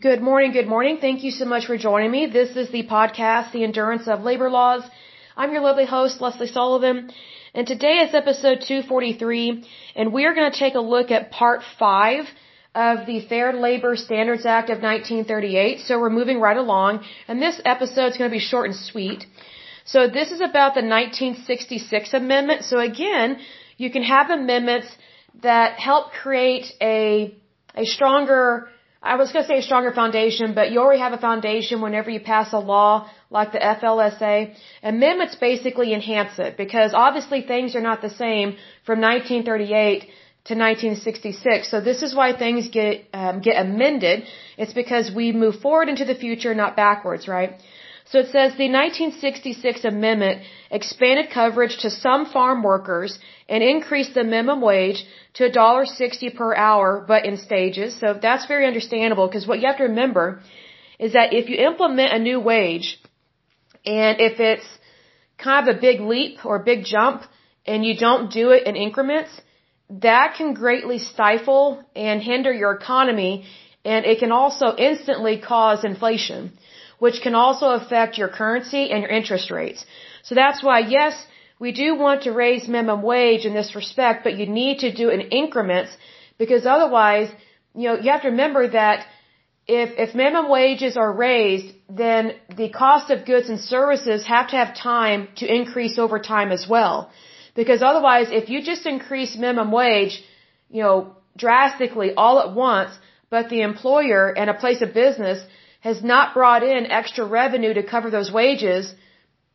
Good morning, good morning. Thank you so much for joining me. This is the podcast, The Endurance of Labor Laws. I'm your lovely host, Lesley Sullivan, and today is episode 243, and we are going to take a look at part 5 of the Fair Labor Standards Act of 1938. So we're moving right along, and this episode is going to be short and sweet. So this is about the 1966 amendment. So again, you can have amendments that help create a a stronger I was going to say a stronger foundation, but you already have a foundation whenever you pass a law like the FLSA. Amendments basically enhance it because obviously things are not the same from 1938 to 1966. So this is why things get um, get amended. It's because we move forward into the future, not backwards, right? So it says the 1966 amendment expanded coverage to some farm workers and increased the minimum wage to $1.60 per hour, but in stages. So that's very understandable because what you have to remember is that if you implement a new wage and if it's kind of a big leap or big jump and you don't do it in increments, that can greatly stifle and hinder your economy and it can also instantly cause inflation which can also affect your currency and your interest rates. So that's why, yes, we do want to raise minimum wage in this respect, but you need to do it in increments because otherwise, you know, you have to remember that if, if minimum wages are raised, then the cost of goods and services have to have time to increase over time as well. Because otherwise, if you just increase minimum wage, you know, drastically all at once, but the employer and a place of business has not brought in extra revenue to cover those wages,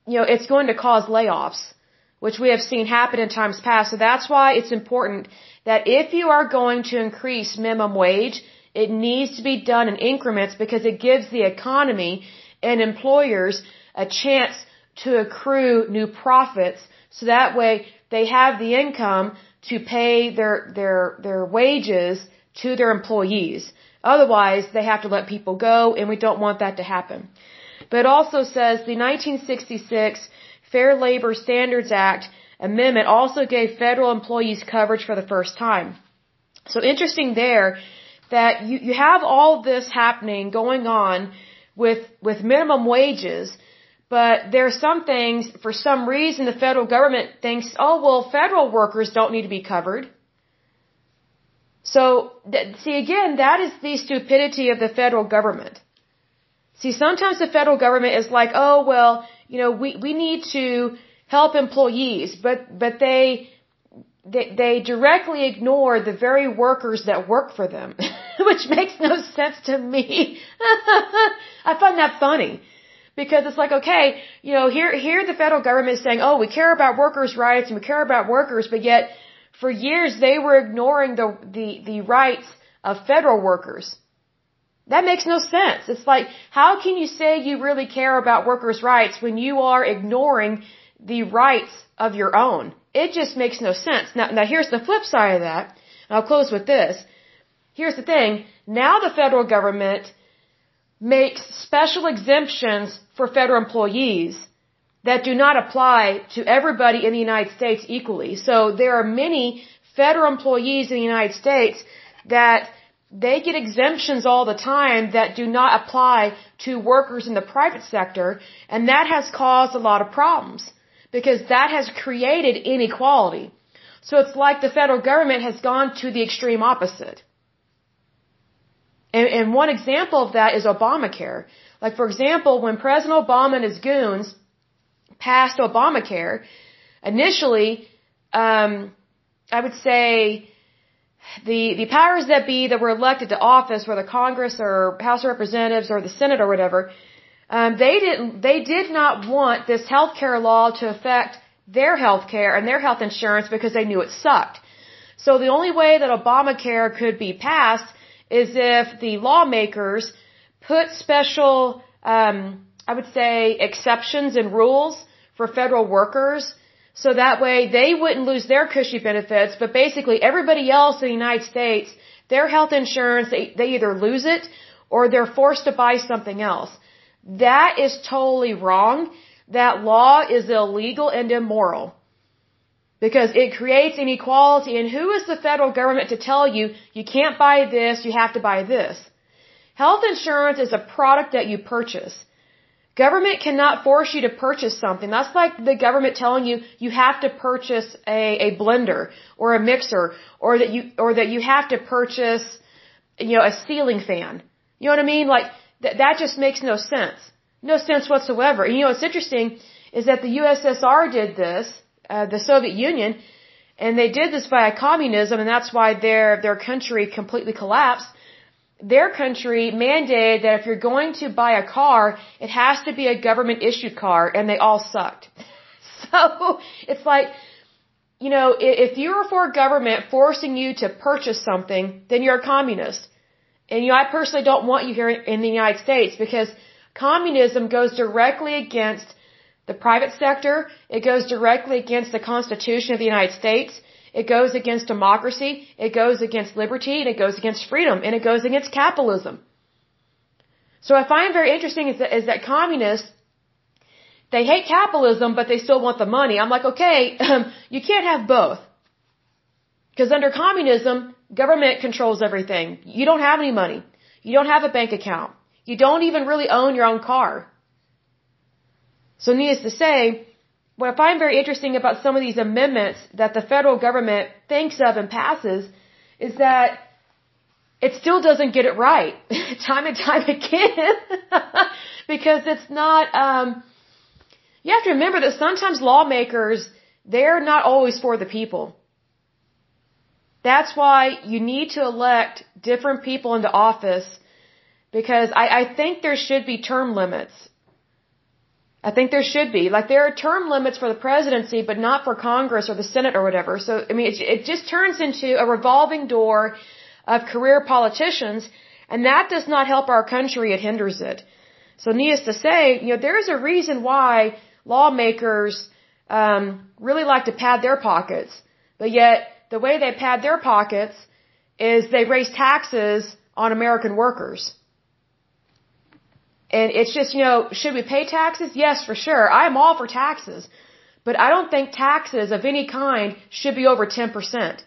you know, it's going to cause layoffs, which we have seen happen in times past. So that's why it's important that if you are going to increase minimum wage, it needs to be done in increments because it gives the economy and employers a chance to accrue new profits so that way they have the income to pay their their their wages to their employees. Otherwise, they have to let people go, and we don't want that to happen. But it also says the 1966 Fair Labor Standards Act amendment also gave federal employees coverage for the first time. So interesting there that you, you have all this happening going on with, with minimum wages, but there are some things, for some reason, the federal government thinks, oh, well, federal workers don't need to be covered. So, see again, that is the stupidity of the federal government. See, sometimes the federal government is like, oh, well, you know, we, we need to help employees, but, but they, they, they directly ignore the very workers that work for them, which makes no sense to me. I find that funny because it's like, okay, you know, here, here the federal government is saying, oh, we care about workers' rights and we care about workers, but yet for years, they were ignoring the, the, the rights of federal workers. That makes no sense. It's like, how can you say you really care about workers' rights when you are ignoring the rights of your own? It just makes no sense. Now, now here's the flip side of that. I'll close with this. Here's the thing. Now the federal government makes special exemptions for federal employees that do not apply to everybody in the United States equally. So there are many federal employees in the United States that they get exemptions all the time that do not apply to workers in the private sector, and that has caused a lot of problems because that has created inequality. So it's like the federal government has gone to the extreme opposite. And, and one example of that is Obamacare. Like for example, when President Obama and his goons passed Obamacare, initially, um, I would say the the powers that be that were elected to office, whether Congress or House of Representatives or the Senate or whatever, um, they didn't they did not want this health care law to affect their health care and their health insurance because they knew it sucked. So the only way that Obamacare could be passed is if the lawmakers put special, um, I would say, exceptions and rules for federal workers. So that way they wouldn't lose their cushy benefits, but basically everybody else in the United States, their health insurance, they, they either lose it or they're forced to buy something else. That is totally wrong. That law is illegal and immoral. Because it creates inequality and who is the federal government to tell you you can't buy this, you have to buy this? Health insurance is a product that you purchase. Government cannot force you to purchase something. That's like the government telling you you have to purchase a, a blender or a mixer or that you or that you have to purchase you know a ceiling fan. You know what I mean? Like th- that just makes no sense. No sense whatsoever. And you know what's interesting is that the USSR did this, uh, the Soviet Union, and they did this via communism, and that's why their their country completely collapsed their country mandated that if you're going to buy a car, it has to be a government issued car, and they all sucked. So it's like, you know, if you're for a government forcing you to purchase something, then you're a communist. And you know, I personally don't want you here in the United States because communism goes directly against the private sector. It goes directly against the Constitution of the United States. It goes against democracy, it goes against liberty, and it goes against freedom, and it goes against capitalism. So I find very interesting is that, is that communists, they hate capitalism, but they still want the money. I'm like, okay, you can't have both. Because under communism, government controls everything. You don't have any money. You don't have a bank account. You don't even really own your own car. So needless to say, what I find very interesting about some of these amendments that the federal government thinks of and passes is that it still doesn't get it right time and time again. Because it's not um you have to remember that sometimes lawmakers they're not always for the people. That's why you need to elect different people into office because I, I think there should be term limits I think there should be. Like there are term limits for the presidency, but not for Congress or the Senate or whatever. So, I mean, it, it just turns into a revolving door of career politicians, and that does not help our country. It hinders it. So, needless to say, you know, there is a reason why lawmakers um, really like to pad their pockets, but yet the way they pad their pockets is they raise taxes on American workers. And it's just, you know, should we pay taxes? Yes, for sure. I'm all for taxes. But I don't think taxes of any kind should be over 10%.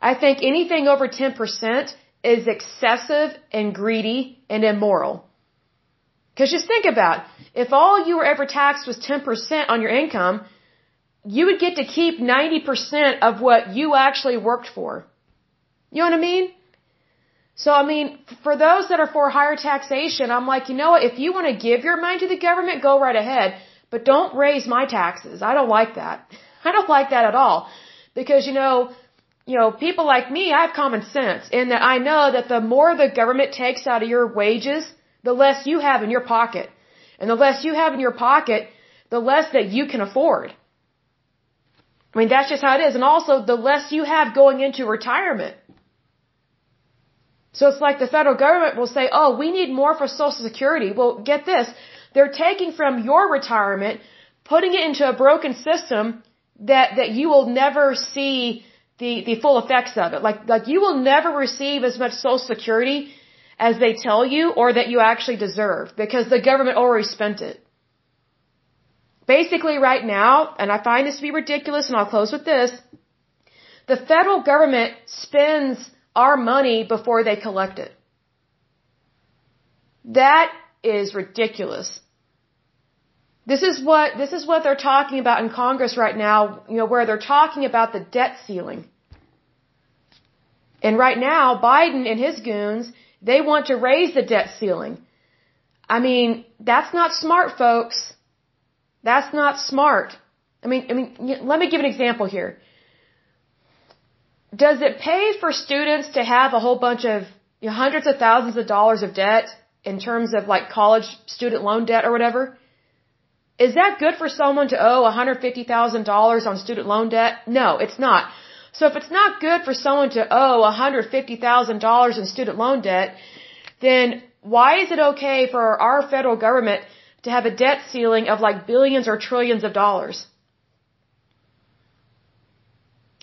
I think anything over 10% is excessive and greedy and immoral. Cause just think about, it. if all you were ever taxed was 10% on your income, you would get to keep 90% of what you actually worked for. You know what I mean? So, I mean, for those that are for higher taxation, I'm like, you know what? If you want to give your money to the government, go right ahead. But don't raise my taxes. I don't like that. I don't like that at all. Because, you know, you know, people like me, I have common sense in that I know that the more the government takes out of your wages, the less you have in your pocket. And the less you have in your pocket, the less that you can afford. I mean, that's just how it is. And also, the less you have going into retirement. So it's like the federal government will say, oh, we need more for Social Security. Well, get this. They're taking from your retirement, putting it into a broken system that, that you will never see the, the full effects of it. Like, like you will never receive as much Social Security as they tell you or that you actually deserve because the government already spent it. Basically right now, and I find this to be ridiculous and I'll close with this, the federal government spends our money before they collect it. That is ridiculous. This is what this is what they're talking about in Congress right now, you know, where they're talking about the debt ceiling. And right now, Biden and his goons, they want to raise the debt ceiling. I mean, that's not smart, folks. That's not smart. I mean, I mean, let me give an example here does it pay for students to have a whole bunch of you know, hundreds of thousands of dollars of debt in terms of like college student loan debt or whatever? Is that good for someone to owe $150,000 on student loan debt? No, it's not. So if it's not good for someone to owe $150,000 in student loan debt, then why is it okay for our federal government to have a debt ceiling of like billions or trillions of dollars?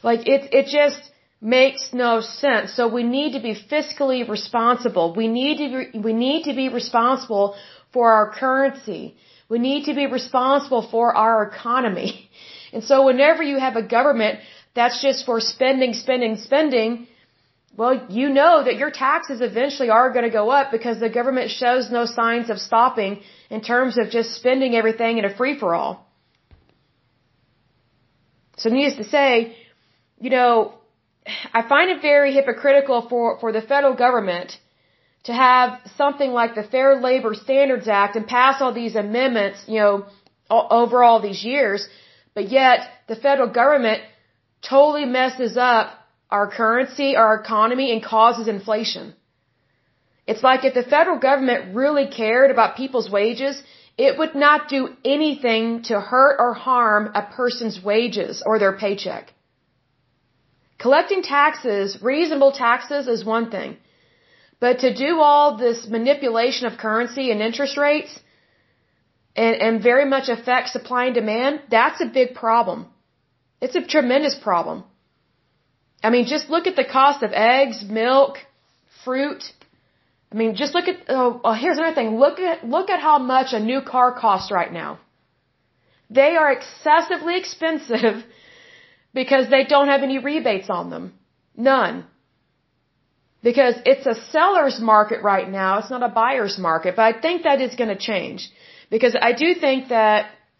Like it, it just, makes no sense. So we need to be fiscally responsible. We need to be, we need to be responsible for our currency. We need to be responsible for our economy. And so whenever you have a government that's just for spending, spending, spending, well, you know that your taxes eventually are going to go up because the government shows no signs of stopping in terms of just spending everything in a free for all. So needless to say, you know, I find it very hypocritical for, for the federal government to have something like the Fair Labor Standards Act and pass all these amendments, you know, over all these years, but yet the federal government totally messes up our currency, our economy, and causes inflation. It's like if the federal government really cared about people's wages, it would not do anything to hurt or harm a person's wages or their paycheck. Collecting taxes, reasonable taxes is one thing. But to do all this manipulation of currency and interest rates and, and very much affect supply and demand, that's a big problem. It's a tremendous problem. I mean, just look at the cost of eggs, milk, fruit. I mean, just look at, oh, oh, here's another thing. Look at, look at how much a new car costs right now. They are excessively expensive because they don't have any rebates on them. None. Because it's a seller's market right now. It's not a buyer's market. But I think that is going to change. Because I do think that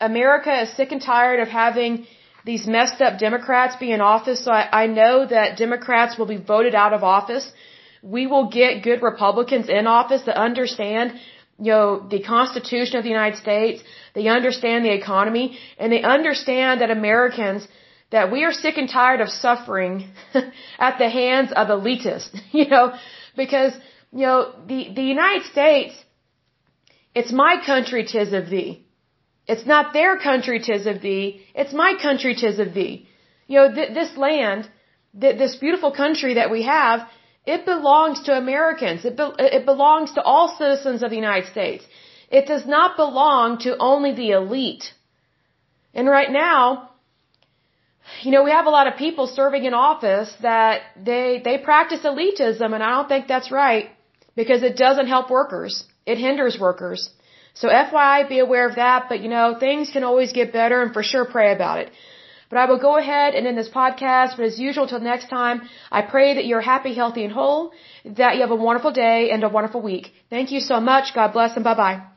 America is sick and tired of having these messed up Democrats be in office. So I, I know that Democrats will be voted out of office. We will get good Republicans in office that understand, you know, the Constitution of the United States. They understand the economy and they understand that Americans, that we are sick and tired of suffering at the hands of elitists, you know, because, you know, the, the United States, it's my country, tis of thee. It's not their country, tis of thee. It's my country, tis of thee. You know, th- this land, th- this beautiful country that we have, it belongs to Americans. It, be- it belongs to all citizens of the United States. It does not belong to only the elite. And right now, you know, we have a lot of people serving in office that they, they practice elitism and I don't think that's right because it doesn't help workers. It hinders workers. So FYI, be aware of that, but you know, things can always get better and for sure pray about it. But I will go ahead and end this podcast, but as usual, till next time, I pray that you're happy, healthy, and whole, that you have a wonderful day and a wonderful week. Thank you so much. God bless and bye bye